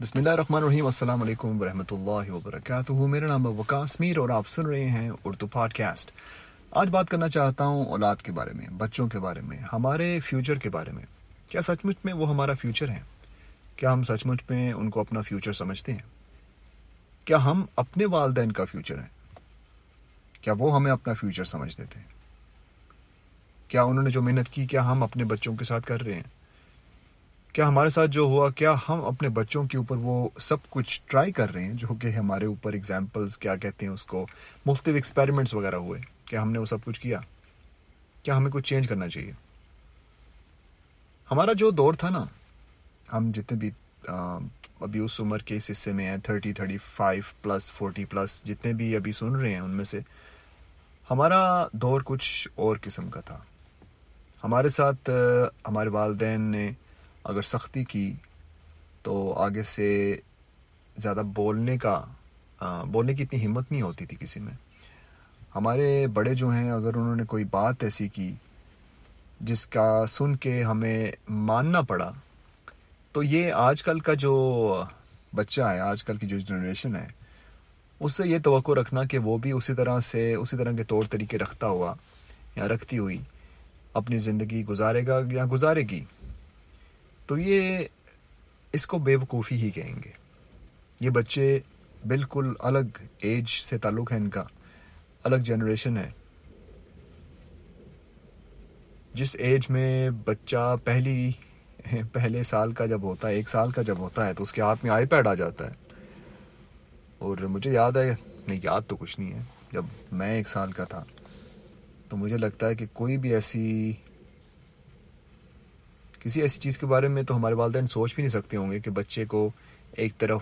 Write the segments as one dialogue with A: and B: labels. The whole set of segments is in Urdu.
A: بسم اللہ الرحمن الرحیم، السلام علیکم ورحمۃ اللہ وبرکاتہ۔ میرا نام ہے وکاس میر اور آپ سن رہے ہیں اردو پاڈ کاسٹ آج بات کرنا چاہتا ہوں اولاد کے بارے میں، بچوں کے بارے میں، ہمارے فیوچر کے بارے میں۔ کیا سچ مچ میں وہ ہمارا فیوچر ہے کیا ہم سچ مچ میں ان کو اپنا فیوچر سمجھتے ہیں؟ کیا ہم اپنے والدین کا فیوچر ہیں؟ کیا وہ ہمیں اپنا فیوچر سمجھتے تھے کیا انہوں نے جو محنت کی، کیا ہم اپنے بچوں کے ساتھ کر رہے ہیں؟ کیا ہمارے ساتھ جو ہوا، کیا ہم اپنے بچوں کے اوپر وہ سب کچھ ٹرائی کر رہے ہیں؟ جو کہ ہمارے اوپر اگزامپلس کیا کہتے ہیں اس کو، مختلف ایکسپیریمنٹس وغیرہ ہوئے۔ کیا ہم نے وہ سب کچھ کیا؟ کیا ہمیں کچھ چینج کرنا چاہیے؟ ہمارا جو دور تھا نا، ہم جتنے بھی ابھی اس عمر کے اس حصے میں ہیں thirty thirty five plus forty plus جتنے بھی ابھی سن رہے ہیں ان میں سے، ہمارا دور کچھ اور قسم کا تھا۔ ہمارے ساتھ ہمارے والدین نے اگر سختی کی تو آگے سے زیادہ بولنے کا بولنے کی اتنی ہمت نہیں ہوتی تھی کسی میں۔ ہمارے بڑے جو ہیں، اگر انہوں نے کوئی بات ایسی کی جس کا سن کے ہمیں ماننا پڑا، تو یہ آج کل کا جو بچہ ہے، آج کل کی جو جنریشن ہے، اس سے یہ توقع رکھنا کہ وہ بھی اسی طرح سے، اسی طرح کے طور طریقے رکھتا ہوا یا رکھتی ہوئی اپنی زندگی گزارے گا یا گزارے گی۔ تو یہ اس کو بے وقوفی ہی کہیں گے۔ یہ بچے بالکل الگ ایج سے تعلق ہے ان کا، الگ جنریشن ہے۔ جس ایج میں بچہ پہلی، پہلے سال کا جب ہوتا ہے، ایک سال کا جب ہوتا ہے تو اس کے ہاتھ میں آئی پیڈ آ جاتا ہے۔ اور مجھے یاد ہے، نہیں، یاد تو کچھ نہیں ہے۔ جب میں ایک سال کا تھا تو مجھے لگتا ہے کہ کوئی بھی ایسی کسی ایسی چیز کے بارے میں تو ہمارے والدین سوچ بھی نہیں سکتے ہوں گے کہ بچے کو ایک طرف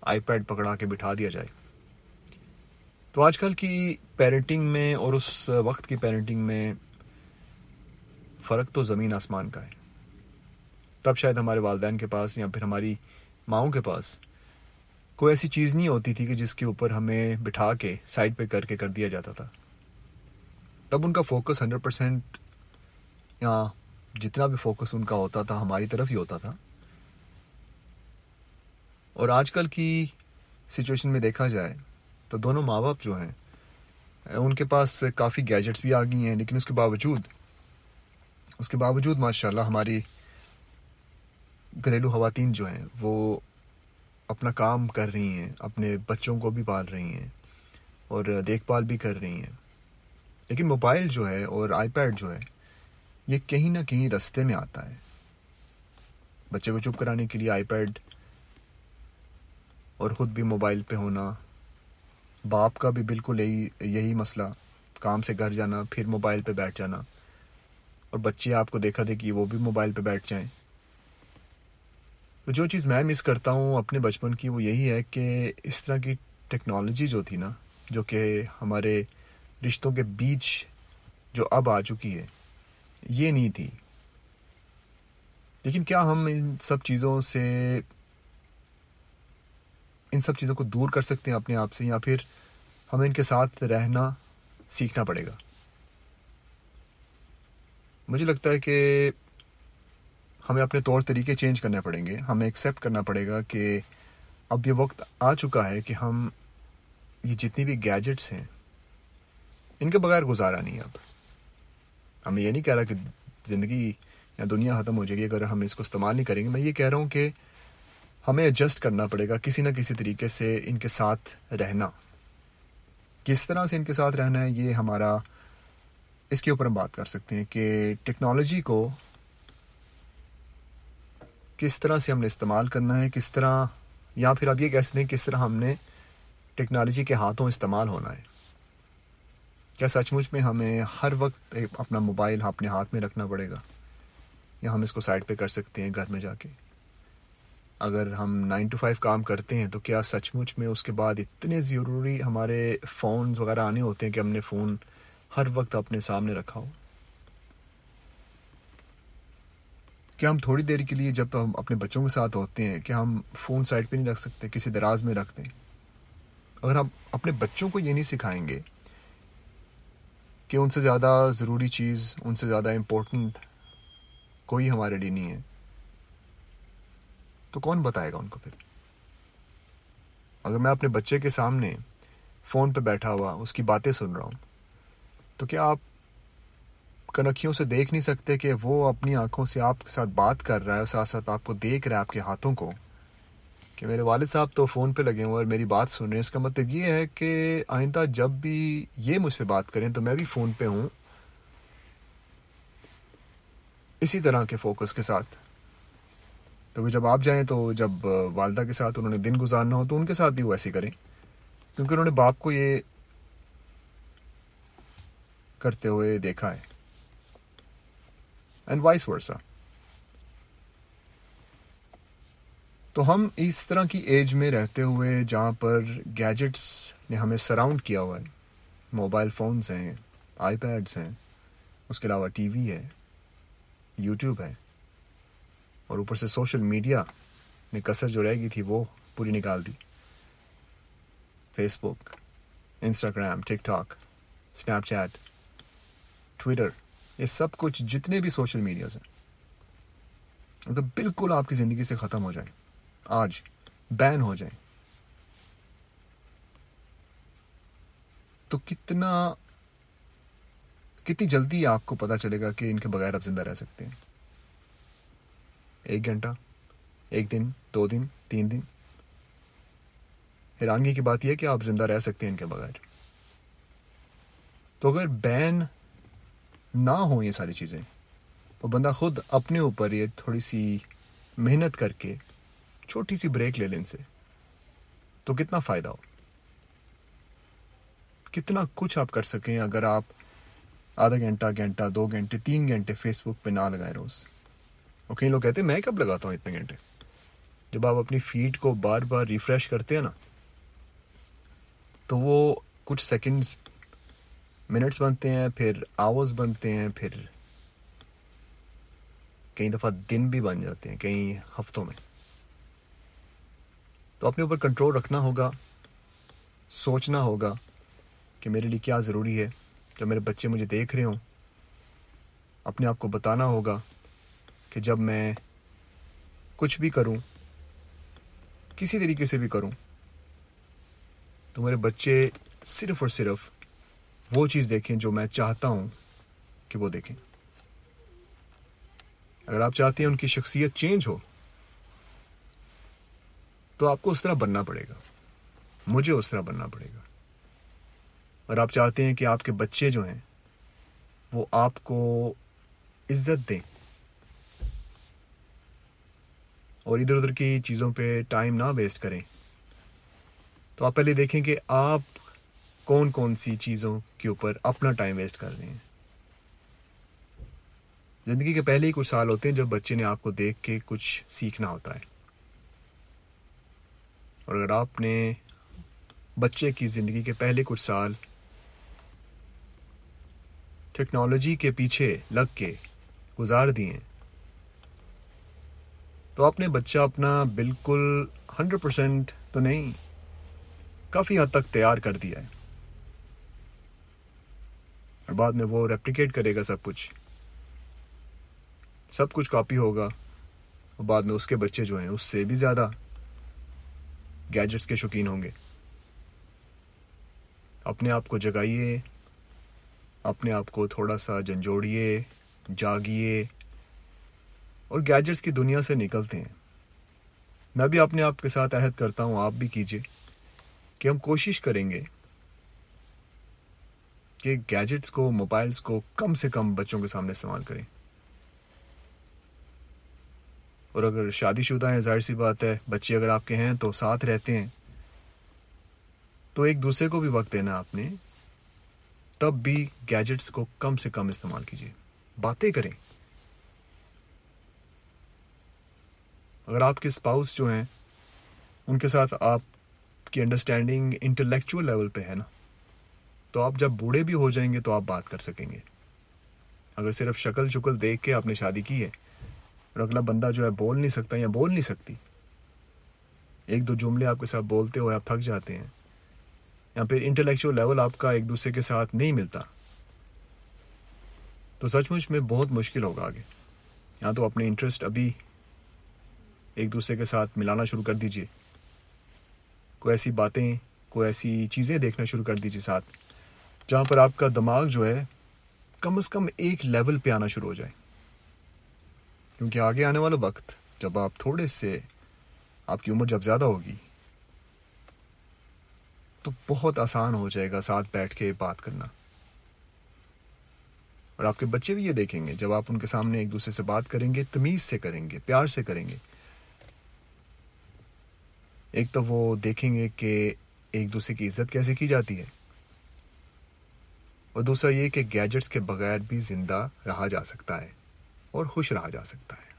A: آئی پیڈ پکڑا کے بٹھا دیا جائے۔ تو آج کل کی پیرنٹنگ میں اور اس وقت کی پیرنٹنگ میں فرق تو زمین آسمان کا ہے۔ تب شاید ہمارے والدین کے پاس یا پھر ہماری ماؤں کے پاس کوئی ایسی چیز نہیں ہوتی تھی کہ جس کے اوپر ہمیں بٹھا کے سائڈ پہ کر کے کر دیا جاتا تھا۔ تب ان کا فوکس ہنڈریڈ پرسینٹ یا جتنا بھی فوکس ان کا ہوتا تھا، ہماری طرف ہی ہوتا تھا۔ اور آج کل کی سچویشن میں دیکھا جائے تو دونوں ماں باپ جو ہیں، ان کے پاس کافی گیجٹس بھی آ گئی ہیں، لیکن اس کے باوجود، اس کے باوجود ماشاء اللہ ہماری گھریلو خواتین جو ہیں، وہ اپنا کام کر رہی ہیں، اپنے بچوں کو بھی پال رہی ہیں اور دیکھ بھال بھی کر رہی ہیں۔ لیکن موبائل جو ہے اور آئی پیڈ جو ہے یہ کہیں نہ کہیں رستے میں آتا ہے۔ بچے کو چپ کرانے کے لیے آئی پیڈ اور خود بھی موبائل پہ ہونا، باپ کا بھی بالکل یہی یہی مسئلہ۔ کام سے گھر جانا، پھر موبائل پہ بیٹھ جانا۔ اور بچے آپ کو دیکھا دے کہ وہ بھی موبائل پہ بیٹھ جائیں۔ جو چیز میں مس کرتا ہوں اپنے بچپن کی وہ یہی ہے کہ اس طرح کی ٹیکنالوجی جو تھی نا، جو کہ ہمارے رشتوں کے بیچ جو اب آ چکی ہے یہ نہیں تھی۔ لیکن کیا ہم ان سب چیزوں سے ان سب چیزوں کو دور کر سکتے ہیں اپنے آپ سے یا پھر ہمیں ان کے ساتھ رہنا سیکھنا پڑے گا؟ مجھے لگتا ہے کہ ہمیں اپنے طور طریقے چینج کرنے پڑیں گے۔ ہمیں ایکسیپٹ کرنا پڑے گا کہ اب یہ وقت آ چکا ہے کہ ہم یہ جتنی بھی گیجٹس ہیں، ان کے بغیر گزارا نہیں اب۔ ہمیں یہ نہیں کہہ رہا کہ زندگی یا دنیا ختم ہو جائے گی اگر ہم اس کو استعمال نہیں کریں گے، میں یہ کہہ رہا ہوں کہ ہمیں ایڈجسٹ کرنا پڑے گا کسی نہ کسی طریقے سے ان کے ساتھ رہنا۔ کس طرح سے ان کے ساتھ رہنا ہے، یہ ہمارا اس کے اوپر ہم بات کر سکتے ہیں کہ ٹیکنالوجی کو کس طرح سے ہم نے استعمال کرنا ہے، کس طرح، یا پھر آپ یہ کہہ سکتے ہیں کس طرح ہم نے ٹیکنالوجی کے ہاتھوں استعمال ہونا ہے۔ کیا سچ مچ میں ہمیں ہر وقت اپنا موبائل ہاں اپنے ہاتھ میں رکھنا پڑے گا؟ یا ہم اس کو سائڈ پہ کر سکتے ہیں گھر میں جا کے؟ اگر ہم نائن ٹو فائیو کام کرتے ہیں تو کیا سچ مچ میں اس کے بعد اتنے ضروری ہمارے فونز وغیرہ آنے ہوتے ہیں کہ ہم نے فون ہر وقت اپنے سامنے رکھا ہو؟ کیا ہم تھوڑی دیر کے لیے جب ہم اپنے بچوں کے ساتھ ہوتے ہیں کہ ہم فون سائڈ پہ نہیں رکھ سکتے، کسی دراز میں رکھ دیں؟ اگر ہم اپنے بچوں کو یہ نہیں سکھائیں گے کہ ان سے زیادہ ضروری چیز، ان سے زیادہ امپورٹنٹ کوئی ہمارے لیے نہیں ہے۔ تو کون بتائے گا ان کو پھر؟ اگر میں اپنے بچے کے سامنے فون پہ بیٹھا ہوا اس کی باتیں سن رہا ہوں، تو کیا آپ کنکھیوں سے دیکھ نہیں سکتے کہ وہ اپنی آنکھوں سے آپ کے ساتھ بات کر رہا ہے اور ساتھ ساتھ آپ کو دیکھ رہا ہے آپ کے ہاتھوں کو؟ کہ میرے والد صاحب تو فون پہ لگے ہوئے اور میری بات سن رہے ہیں۔ اس کا مطلب یہ ہے کہ آئندہ جب بھی یہ مجھ سے بات کریں تو میں بھی فون پہ ہوں۔ اسی طرح کے فوکس کے ساتھ۔ تو جب آپ جائیں تو جب والدہ کے ساتھ انہوں نے دن گزارنا ہو تو ان کے ساتھ بھی وہ ایسے کریں۔ کیونکہ انہوں نے باپ کو یہ کرتے ہوئے دیکھا ہے۔ اینڈ وائس ورسا تو ہم اس طرح کی ایج میں رہتے ہوئے جہاں پر گیجٹس نے ہمیں سراؤنڈ کیا ہوا ہے، موبائل فونز ہیں، آئی پیڈس ہیں، اس کے علاوہ ٹی وی ہے، یوٹیوب ہے، اور اوپر سے سوشل میڈیا نے کثر جو رہ گئی تھی وہ پوری نکال دی۔ Facebook Instagram TikTok Snapchat Twitter یہ سب کچھ جتنے بھی سوشل میڈیاز ہیں اگر بالکل آپ کی زندگی سے ختم ہو جائیں آج بین ہو جائیں۔ تو کتنا، کتنی جلدی آپ کو پتا چلے گا کہ ان کے بغیر آپ زندہ رہ سکتے ہیں؟ ایک گھنٹہ، ایک دن، دو دن، تین دن۔ حیرانگی کی بات یہ کہ آپ زندہ رہ سکتے ہیں ان کے بغیر۔ تو اگر بین نہ ہو یہ ساری چیزیں اور بندہ خود اپنے اوپر یہ تھوڑی سی محنت کر کے چھوٹی سی بریک لے لیں ان سے۔ تو کتنا فائدہ ہو؟ کتنا کچھ آپ کر سکیں اگر آپ آدھا گھنٹہ گھنٹہ، دو گھنٹے، تین گھنٹے فیس بک پہ نہ لگائے روز۔ اور کئی لوگ کہتے ہیں، میں کب لگاتا ہوں اتنے گھنٹے؟ جب آپ اپنی فیڈ کو بار بار ریفریش کرتے ہیں نا، تو وہ کچھ سیکنڈز، منٹس بنتے ہیں، پھر آورز بنتے ہیں، پھر کئی دفعہ دن بھی بن جاتے ہیں، کئی ہفتوں میں۔ تو اپنے اوپر کنٹرول رکھنا ہوگا، سوچنا ہوگا کہ میرے لیے کیا ضروری ہے۔ جب میرے بچے مجھے دیکھ رہے ہوں، اپنے آپ کو بتانا ہوگا کہ جب میں کچھ بھی کروں، کسی طریقے سے بھی کروں، تو میرے بچے صرف اور صرف وہ چیز دیکھیں جو میں چاہتا ہوں کہ وہ دیکھیں۔ اگر آپ چاہتے ہیں ان کی شخصیت چینج ہو تو آپ کو اس طرح بننا پڑے گا۔ مجھے اس طرح بننا پڑے گا۔ اور آپ چاہتے ہیں کہ آپ کے بچے جو ہیں، وہ آپ کو عزت دیں۔ اور ادھر ادھر کی چیزوں پہ ٹائم نہ ویسٹ کریں۔ تو آپ پہلے دیکھیں کہ آپ کون کون سی چیزوں کے اوپر اپنا ٹائم ویسٹ کر رہے ہیں۔ زندگی کے پہلے ہی کچھ سال ہوتے ہیں جب بچے نے آپ کو دیکھ کے کچھ سیکھنا ہوتا ہے۔ اور اگر آپ نے بچے کی زندگی کے پہلے کچھ سال ٹیکنالوجی کے پیچھے لگ کے گزار دیے تو آپ نے بچہ اپنا بالکل ہنڈریڈ پرسینٹ تو نہیں، کافی حد تک تیار کر دیا ہے۔ اور بعد میں وہ ریپلیکیٹ کرے گا سب کچھ۔ سب کچھ کاپی ہوگا، اور بعد میں اس کے بچے جو ہیں، اس سے بھی زیادہ۔ گیجٹس کے شوقین ہوں گے۔ اپنے آپ کو جگائیے، اپنے آپ کو تھوڑا سا جھنجھوڑیے، جاگیے، اور گیجٹس کی دنیا سے نکلتے ہیں۔ میں بھی اپنے آپ کے ساتھ عہد کرتا ہوں، آپ بھی کیجیے کہ ہم کوشش کریں گے کہ گیجٹس کو موبائلس کو کم سے کم بچوں کے سامنے استعمال کریں۔ اور اگر شادی شدہ ہیں، ظاہر سی بات ہے، بچے اگر آپ کے ہیں تو ساتھ رہتے ہیں۔ تو ایک دوسرے کو بھی وقت دینا آپ نے۔ تب بھی گیجٹس کو کم سے کم استعمال کیجیے باتیں کریں۔ اگر آپ کے اسپاؤس جو ہیں، ان کے ساتھ آپ کی انڈرسٹینڈنگ انٹلیکچوئل لیول پہ ہے نا، تو آپ جب بوڑھے بھی ہو جائیں گے تو آپ بات کر سکیں گے۔ اگر صرف شکل شکل دیکھ کے آپ نے شادی کی ہے اور اگلا بندہ جو ہے بول نہیں سکتا یا بول نہیں سکتی۔ ایک دو جملے آپ کے ساتھ بولتے ہوئے آپ تھک جاتے ہیں۔ یا پھر انٹلیکچوئل لیول آپ کا ایک دوسرے کے ساتھ نہیں ملتا۔ تو سچ مچ میں بہت مشکل ہوگا آگے۔ یا تو اپنے انٹرسٹ ابھی ایک دوسرے کے ساتھ ملانا شروع کر دیجیے کوئی ایسی باتیں، کوئی ایسی چیزیں دیکھنا شروع کر دیجیے ساتھ۔ جہاں پر آپ کا دماغ جو ہے کم از کم ایک لیول پہ آنا شروع ہو جائے۔ کیونکہ آگے آنے والا وقت جب آپ تھوڑے سے آپ کی عمر جب زیادہ ہوگی، تو بہت آسان ہو جائے گا ساتھ بیٹھ کے بات کرنا۔ اور آپ کے بچے بھی یہ دیکھیں گے، جب آپ ان کے سامنے ایک دوسرے سے بات کریں گے، تمیز سے کریں گے، پیار سے کریں گے۔ ایک تو وہ دیکھیں گے کہ ایک دوسرے کی عزت کیسے کی جاتی ہے۔ اور دوسرا یہ کہ گیجٹس کے بغیر بھی زندہ رہا جا سکتا ہے۔ اور خوش رہا جا سکتا ہے۔